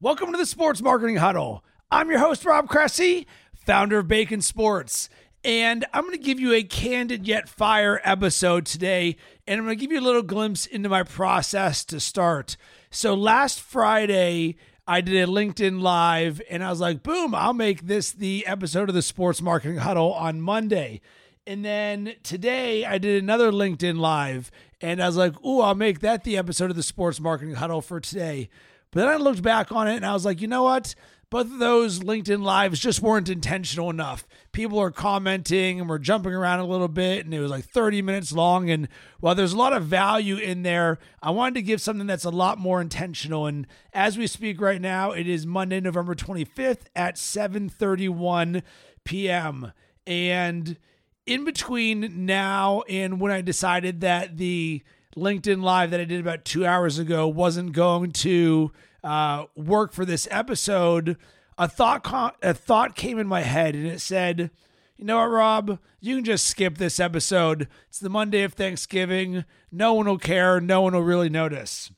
Welcome to the Sports Marketing Huddle. I'm your host, Rob Cressy, founder of Bacon Sports. And I'm going to give you a candid yet fire episode today. And I'm going to give you a little glimpse into my process to start. So last Friday, I did a LinkedIn Live and I was like, boom, I'll make this the episode of the Sports Marketing Huddle on Monday. And then today I did another LinkedIn Live and I was like, ooh, I'll make that the episode of the Sports Marketing Huddle for today. But then I looked back on it and I was like, you know what? Both of those LinkedIn lives just weren't intentional enough. People are commenting and we're jumping around a little bit, and it was like 30 minutes long. And while there's a lot of value in there, I wanted to give something that's a lot more intentional. And as we speak right now, it is Monday, November 25th at 7:31 p.m. And in between now and when I decided that the LinkedIn Live that I did about two hours ago wasn't going to uh, work for this episode, a thought a thought came in my head, and it said, "You know what, Rob? You can just skip this episode. It's the Monday of Thanksgiving. No one will care. No one will really notice."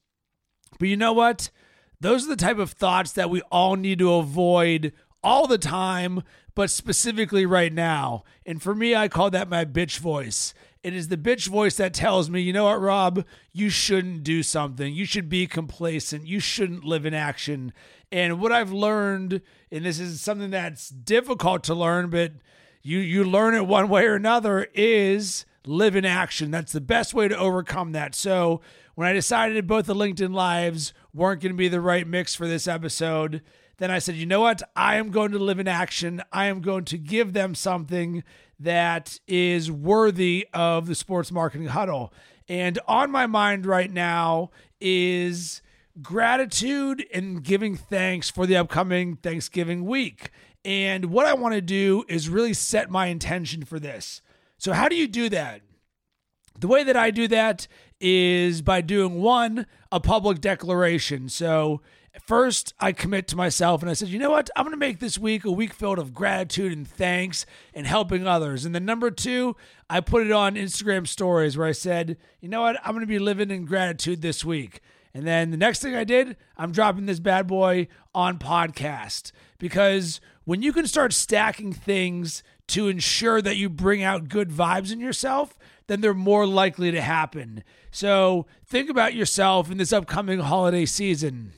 But you know what? Those are the type of thoughts that we all need to avoid all the time, but specifically right now. And for me, I call that my bitch voice. It is the bitch voice that tells me, you know what, Rob, you shouldn't do something. You should be complacent. You shouldn't live in action. And what I've learned, and this is something that's difficult to learn, but you you learn it one way or another, is live in action. That's the best way to overcome that. So when I decided both the LinkedIn lives weren't going to be the right mix for this episode, then I said, you know what? I am going to live in action. I am going to give them something that is worthy of the sports marketing huddle. And on my mind right now is gratitude and giving thanks for the upcoming Thanksgiving week. And what I want to do is really set my intention for this. So, how do you do that? The way that I do that is by doing one, a public declaration. So, First, I commit to myself and I said, you know what? I'm going to make this week a week filled of gratitude and thanks and helping others. And then number two, I put it on Instagram stories where I said, you know what? I'm going to be living in gratitude this week. And then the next thing I did, I'm dropping this bad boy on podcast because when you can start stacking things to ensure that you bring out good vibes in yourself, then they're more likely to happen. So think about yourself in this upcoming holiday season.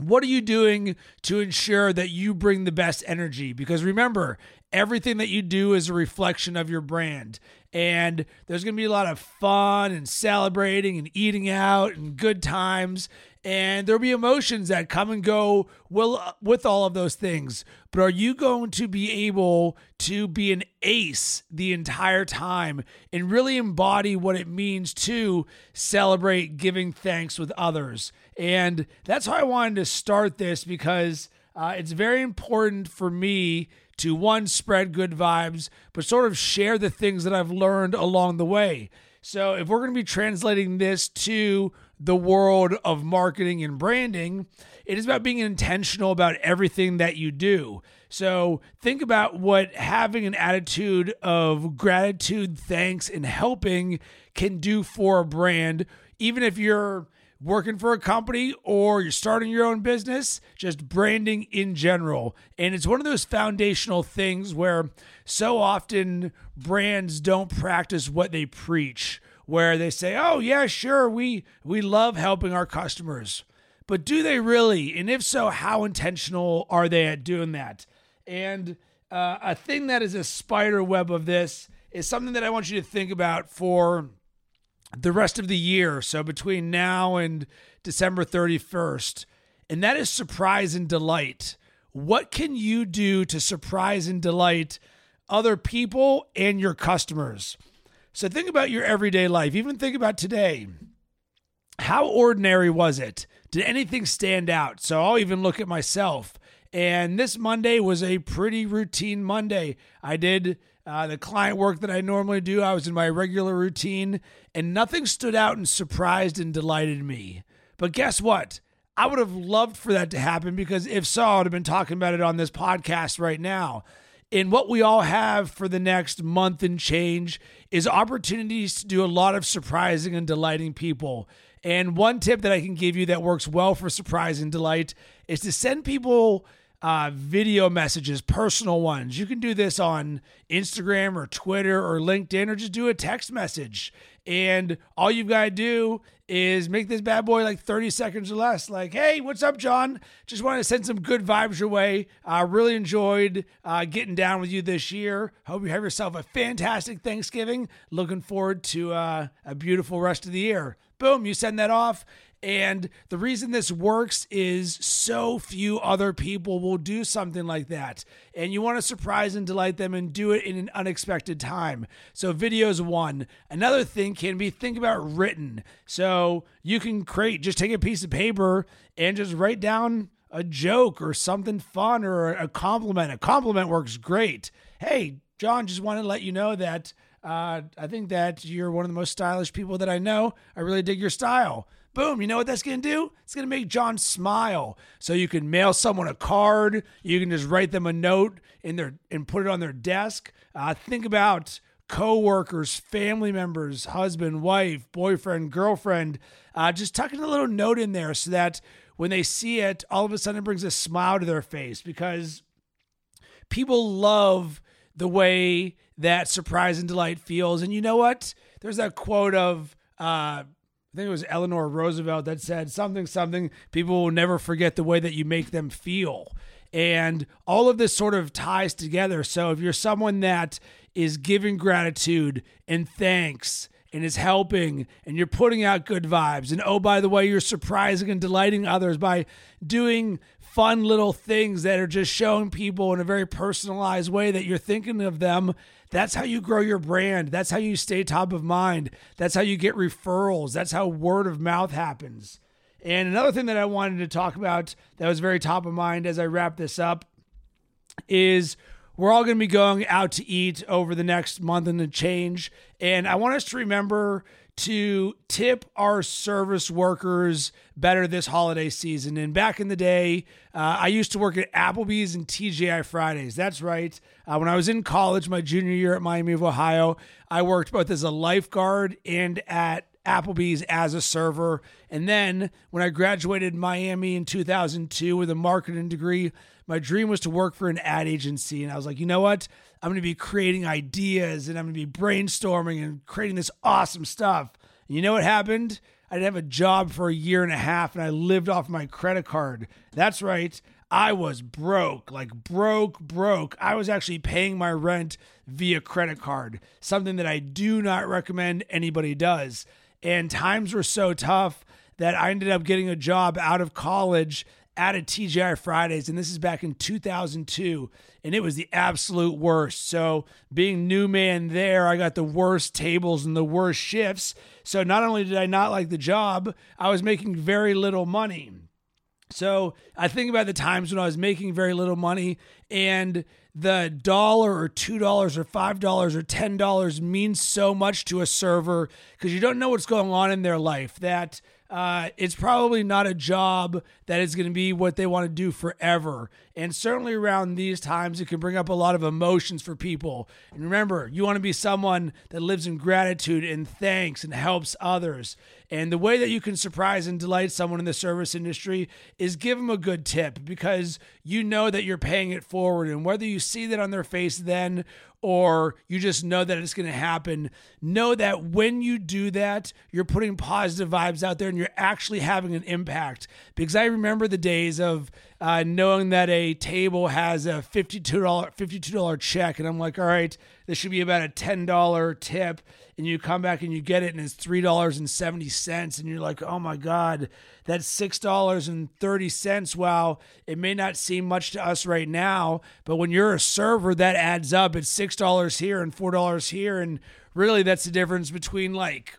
What are you doing to ensure that you bring the best energy? Because remember, everything that you do is a reflection of your brand. And there's going to be a lot of fun and celebrating and eating out and good times. And there'll be emotions that come and go will with all of those things. But are you going to be able to be an ace the entire time and really embody what it means to celebrate giving thanks with others? And that's how i wanted to start this because uh, it's very important for me to one spread good vibes but sort of share the things that i've learned along the way so if we're going to be translating this to the world of marketing and branding, it is about being intentional about everything that you do. So think about what having an attitude of gratitude, thanks, and helping can do for a brand, even if you're working for a company or you're starting your own business, just branding in general. And it's one of those foundational things where so often brands don't practice what they preach, where they say, "Oh, yeah, sure, we we love helping our customers." But do they really? And if so, how intentional are they at doing that? And uh, a thing that is a spider web of this is something that I want you to think about for the rest of the year. So between now and December 31st, and that is surprise and delight. What can you do to surprise and delight other people and your customers? So think about your everyday life. Even think about today. How ordinary was it? Did anything stand out? So I'll even look at myself. And this Monday was a pretty routine Monday. I did uh, the client work that I normally do. I was in my regular routine, and nothing stood out and surprised and delighted me. But guess what? I would have loved for that to happen because if so, I would have been talking about it on this podcast right now. And what we all have for the next month and change is opportunities to do a lot of surprising and delighting people. And one tip that I can give you that works well for surprise and delight is to send people uh, video messages, personal ones. You can do this on Instagram or Twitter or LinkedIn or just do a text message. And all you've got to do is make this bad boy like 30 seconds or less. Like, hey, what's up, John? Just wanted to send some good vibes your way. I uh, really enjoyed uh, getting down with you this year. Hope you have yourself a fantastic Thanksgiving. Looking forward to uh, a beautiful rest of the year. Boom, you send that off. And the reason this works is so few other people will do something like that. And you want to surprise and delight them and do it in an unexpected time. So, video is one. Another thing can be think about written. So, you can create, just take a piece of paper and just write down a joke or something fun or a compliment. A compliment works great. Hey, John, just want to let you know that uh, I think that you're one of the most stylish people that I know. I really dig your style. Boom, you know what that's going to do? It's going to make John smile. So you can mail someone a card, you can just write them a note in there and put it on their desk. Uh, think about coworkers, family members, husband, wife, boyfriend, girlfriend, uh, just tucking a little note in there so that when they see it, all of a sudden it brings a smile to their face because people love the way that surprise and delight feels. And you know what? There's that quote of uh, I think it was Eleanor Roosevelt that said something, something, people will never forget the way that you make them feel. And all of this sort of ties together. So if you're someone that is giving gratitude and thanks and is helping and you're putting out good vibes, and oh, by the way, you're surprising and delighting others by doing fun little things that are just showing people in a very personalized way that you're thinking of them that's how you grow your brand. That's how you stay top of mind. That's how you get referrals. That's how word of mouth happens. And another thing that I wanted to talk about that was very top of mind as I wrap this up is we're all going to be going out to eat over the next month and a change. And I want us to remember to tip our service workers better this holiday season. And back in the day, uh, I used to work at Applebee's and TGI Fridays. That's right. Uh, when I was in college, my junior year at Miami of Ohio, I worked both as a lifeguard and at Applebee's as a server. And then when I graduated Miami in 2002 with a marketing degree, my dream was to work for an ad agency. And I was like, you know what? I'm going to be creating ideas and I'm going to be brainstorming and creating this awesome stuff. And you know what happened? I didn't have a job for a year and a half and I lived off my credit card. That's right. I was broke, like broke, broke. I was actually paying my rent via credit card, something that I do not recommend anybody does. And times were so tough that I ended up getting a job out of college at a TGI Fridays, and this is back in 2002, and it was the absolute worst. So, being new man there, I got the worst tables and the worst shifts. So, not only did I not like the job, I was making very little money. So, I think about the times when I was making very little money and the dollar or two dollars or five dollars or ten dollars means so much to a server because you don't know what's going on in their life that uh, it's probably not a job that is going to be what they want to do forever. And certainly around these times, it can bring up a lot of emotions for people. And remember, you want to be someone that lives in gratitude and thanks and helps others. And the way that you can surprise and delight someone in the service industry is give them a good tip because you know that you're paying it forward. And whether you see that on their face then or you just know that it's going to happen, know that when you do that, you're putting positive vibes out there and you're actually having an impact. Because I remember the days of uh, knowing that a table has a $52, $52 check, and I'm like, all right, this should be about a $10 tip and you come back and you get it and it's $3.70 and you're like, "Oh my god, that's $6.30." Wow, it may not seem much to us right now, but when you're a server that adds up. It's $6 here and $4 here and really that's the difference between like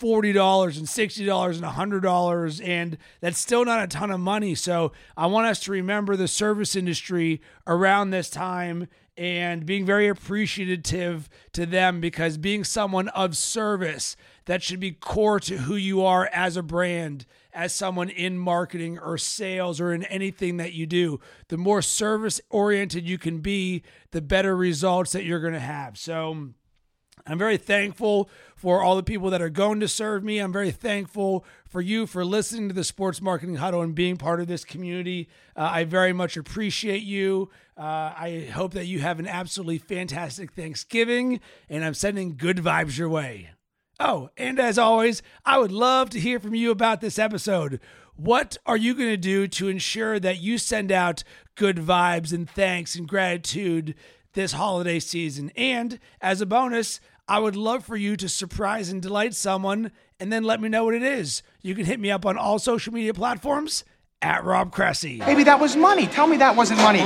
$40 and $60 and $100 and that's still not a ton of money. So, I want us to remember the service industry around this time and being very appreciative to them because being someone of service that should be core to who you are as a brand as someone in marketing or sales or in anything that you do the more service oriented you can be the better results that you're going to have so I'm very thankful for all the people that are going to serve me. I'm very thankful for you for listening to the Sports Marketing Huddle and being part of this community. Uh, I very much appreciate you. Uh, I hope that you have an absolutely fantastic Thanksgiving, and I'm sending good vibes your way. Oh, and as always, I would love to hear from you about this episode. What are you going to do to ensure that you send out good vibes and thanks and gratitude this holiday season? And as a bonus, I would love for you to surprise and delight someone and then let me know what it is. You can hit me up on all social media platforms at Rob Cressy. Maybe that was money. Tell me that wasn't money.